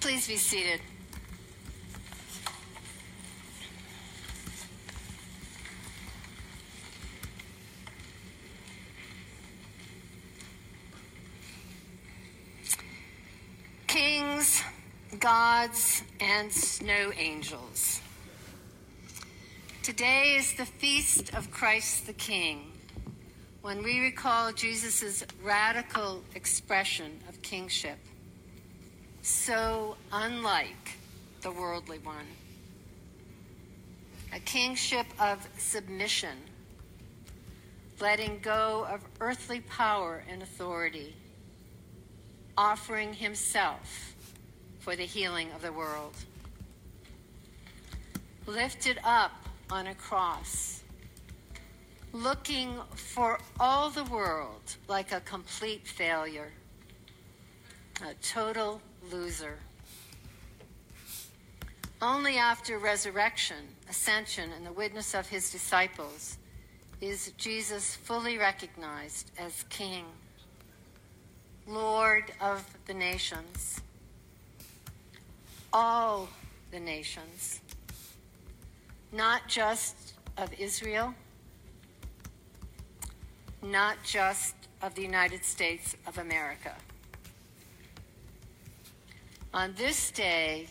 Please be seated. Kings, gods, and snow angels. Today is the feast of Christ the King, when we recall Jesus' radical expression of kingship, so unlike the worldly one. A kingship of submission, letting go of earthly power and authority, offering himself for the healing of the world. Lifted up on a cross, looking for all the world like a complete failure, a total loser. Only after resurrection, ascension, and the witness of his disciples is Jesus fully recognized as King, Lord of the nations, all the nations not just of Israel, not just of the United States of America. On this day,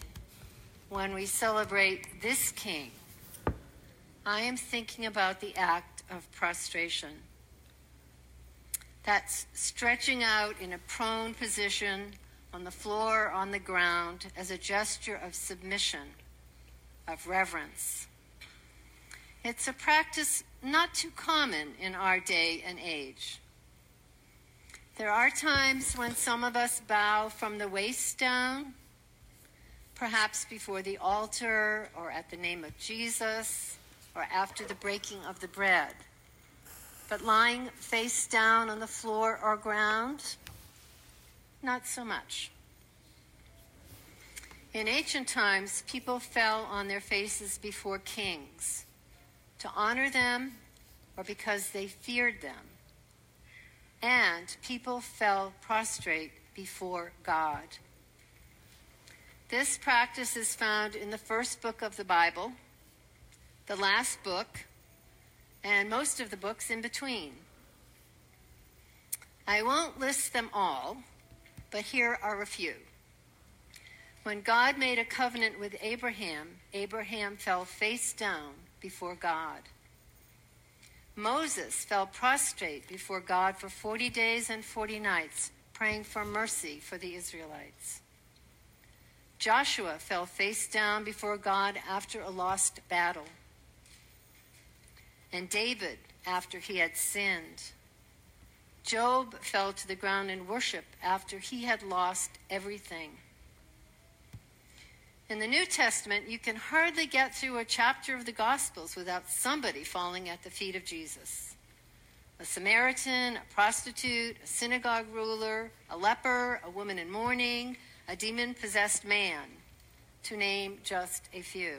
when we celebrate this King, I am thinking about the act of prostration. That's stretching out in a prone position on the floor on the ground as a gesture of submission, of reverence. It's a practice not too common in our day and age. There are times when some of us bow from the waist down, perhaps before the altar or at the name of Jesus or after the breaking of the bread. But lying face down on the floor or ground, not so much. In ancient times, people fell on their faces before kings to honor them or because they feared them. And people fell prostrate before God. This practice is found in the first book of the Bible, the last book, and most of the books in between. I won't list them all, but here are a few. When God made a covenant with Abraham, Abraham fell face down before God. Moses fell prostrate before God for 40 days and 40 nights, praying for mercy for the Israelites. Joshua fell face down before God after a lost battle. And David, after he had sinned. Job fell to the ground in worship after he had lost everything. In the New Testament, you can hardly get through a chapter of the Gospels without somebody falling at the feet of Jesus. A Samaritan, a prostitute, a synagogue ruler, a leper, a woman in mourning, a demon possessed man, to name just a few.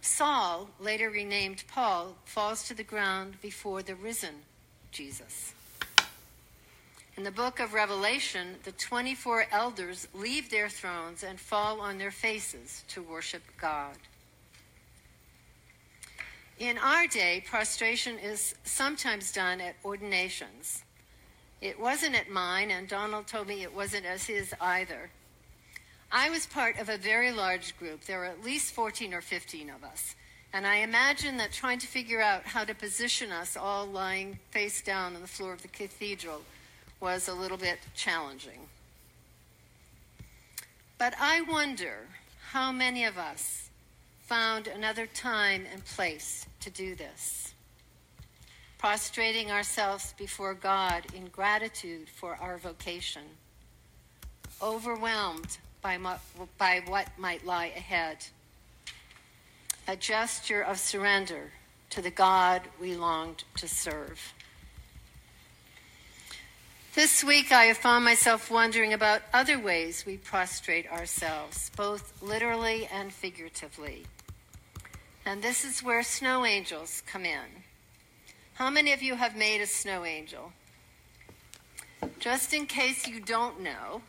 Saul, later renamed Paul, falls to the ground before the risen Jesus. In the book of Revelation, the 24 elders leave their thrones and fall on their faces to worship God. In our day, prostration is sometimes done at ordinations. It wasn't at mine, and Donald told me it wasn't as his either. I was part of a very large group. There were at least 14 or 15 of us. And I imagine that trying to figure out how to position us all lying face down on the floor of the cathedral was a little bit challenging. But I wonder how many of us found another time and place to do this. Prostrating ourselves before God in gratitude for our vocation, overwhelmed by, by what might lie ahead. A gesture of surrender to the God we longed to serve. This week, I have found myself wondering about other ways we prostrate ourselves, both literally and figuratively. And this is where snow angels come in. How many of you have made a snow angel? Just in case you don't know,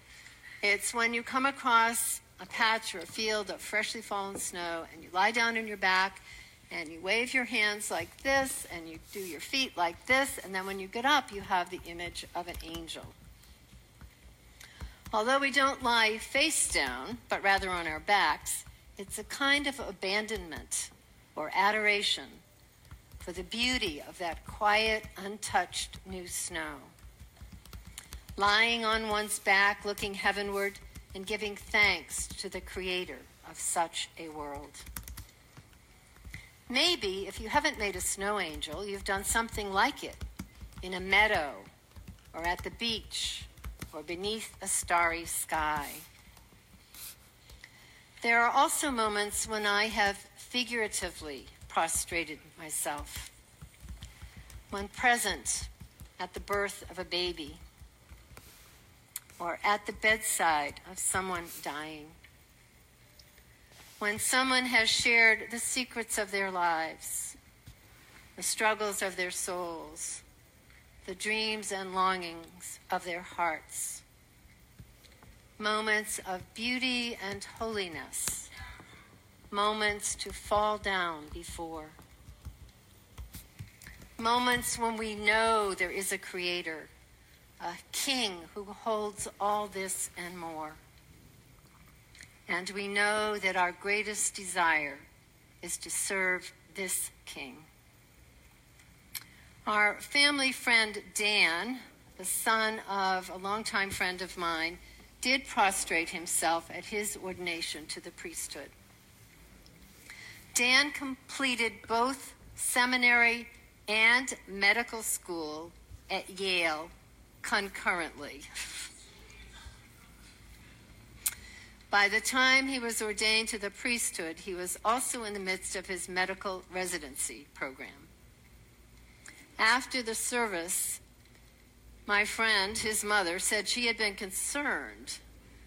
It's when you come across a patch or a field of freshly fallen snow and you lie down on your back and you wave your hands like this and you do your feet like this, and then when you get up, you have the image of an angel. Although we don't lie face down, but rather on our backs, it's a kind of abandonment or adoration for the beauty of that quiet, untouched new snow. Lying on one's back, looking heavenward, and giving thanks to the Creator of such a world. Maybe, if you haven't made a snow angel, you've done something like it. In a meadow, or at the beach, or beneath a starry sky. There are also moments when I have figuratively prostrated myself, when present at the birth of a baby, or at the bedside of someone dying when someone has shared the secrets of their lives, the struggles of their souls, the dreams and longings of their hearts, moments of beauty and holiness, moments to fall down before, moments when we know there is a creator, a king who holds all this and more. And we know that our greatest desire is to serve this King. Our family friend Dan, the son of a longtime friend of mine, did prostrate himself at his ordination to the priesthood. Dan completed both seminary and medical school at Yale concurrently. By the time he was ordained to the priesthood, he was also in the midst of his medical residency program. After the service, my friend, his mother, said she had been concerned.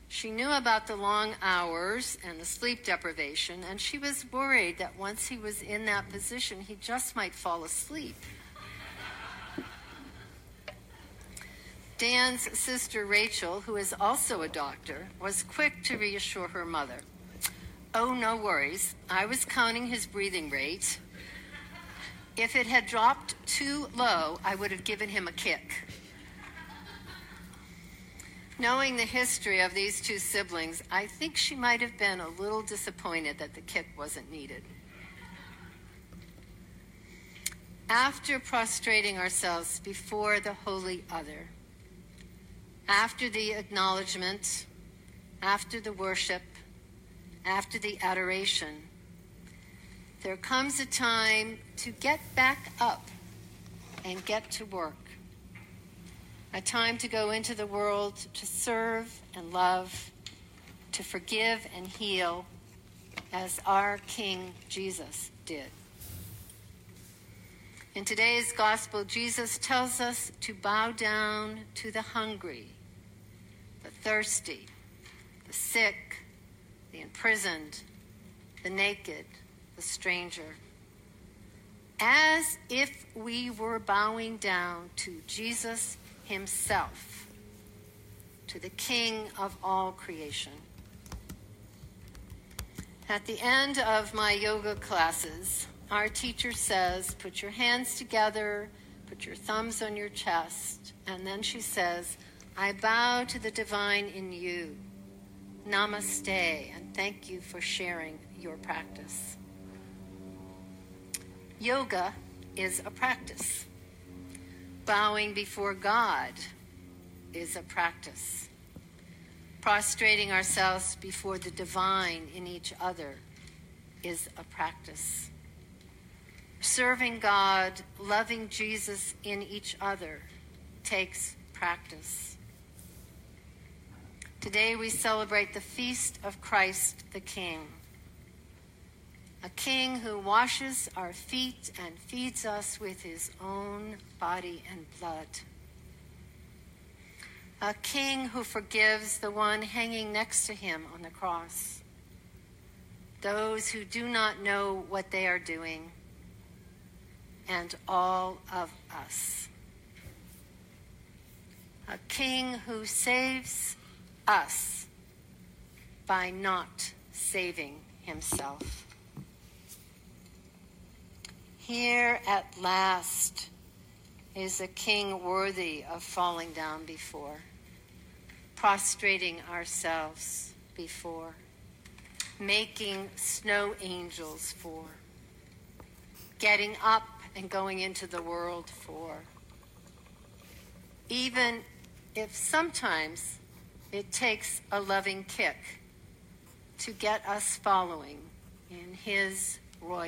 She knew about the long hours and the sleep deprivation, and she was worried that once he was in that position, he just might fall asleep. Dan's sister Rachel, who is also a doctor, was quick to reassure her mother. Oh, no worries. I was counting his breathing rate. If it had dropped too low, I would have given him a kick. Knowing the history of these two siblings, I think she might have been a little disappointed that the kick wasn't needed. After prostrating ourselves before the Holy Other, after the acknowledgement, after the worship, after the adoration, there comes a time to get back up and get to work. A time to go into the world to serve and love, to forgive and heal, as our King Jesus did. In today's gospel, Jesus tells us to bow down to the hungry the thirsty, the sick, the imprisoned, the naked, the stranger, as if we were bowing down to Jesus Himself, to the King of all creation. At the end of my yoga classes, our teacher says, Put your hands together, put your thumbs on your chest, and then she says, I bow to the divine in you. Namaste, and thank you for sharing your practice. Yoga is a practice. Bowing before God is a practice. Prostrating ourselves before the divine in each other is a practice. Serving God, loving Jesus in each other takes practice. Today we celebrate the feast of Christ the King, a King who washes our feet and feeds us with his own body and blood. A King who forgives the one hanging next to him on the cross, those who do not know what they are doing, and all of us. A King who saves us by not saving himself. Here at last is a king worthy of falling down before, prostrating ourselves before, making snow angels for, getting up and going into the world for. Even if sometimes it takes a loving kick to get us following in his royal.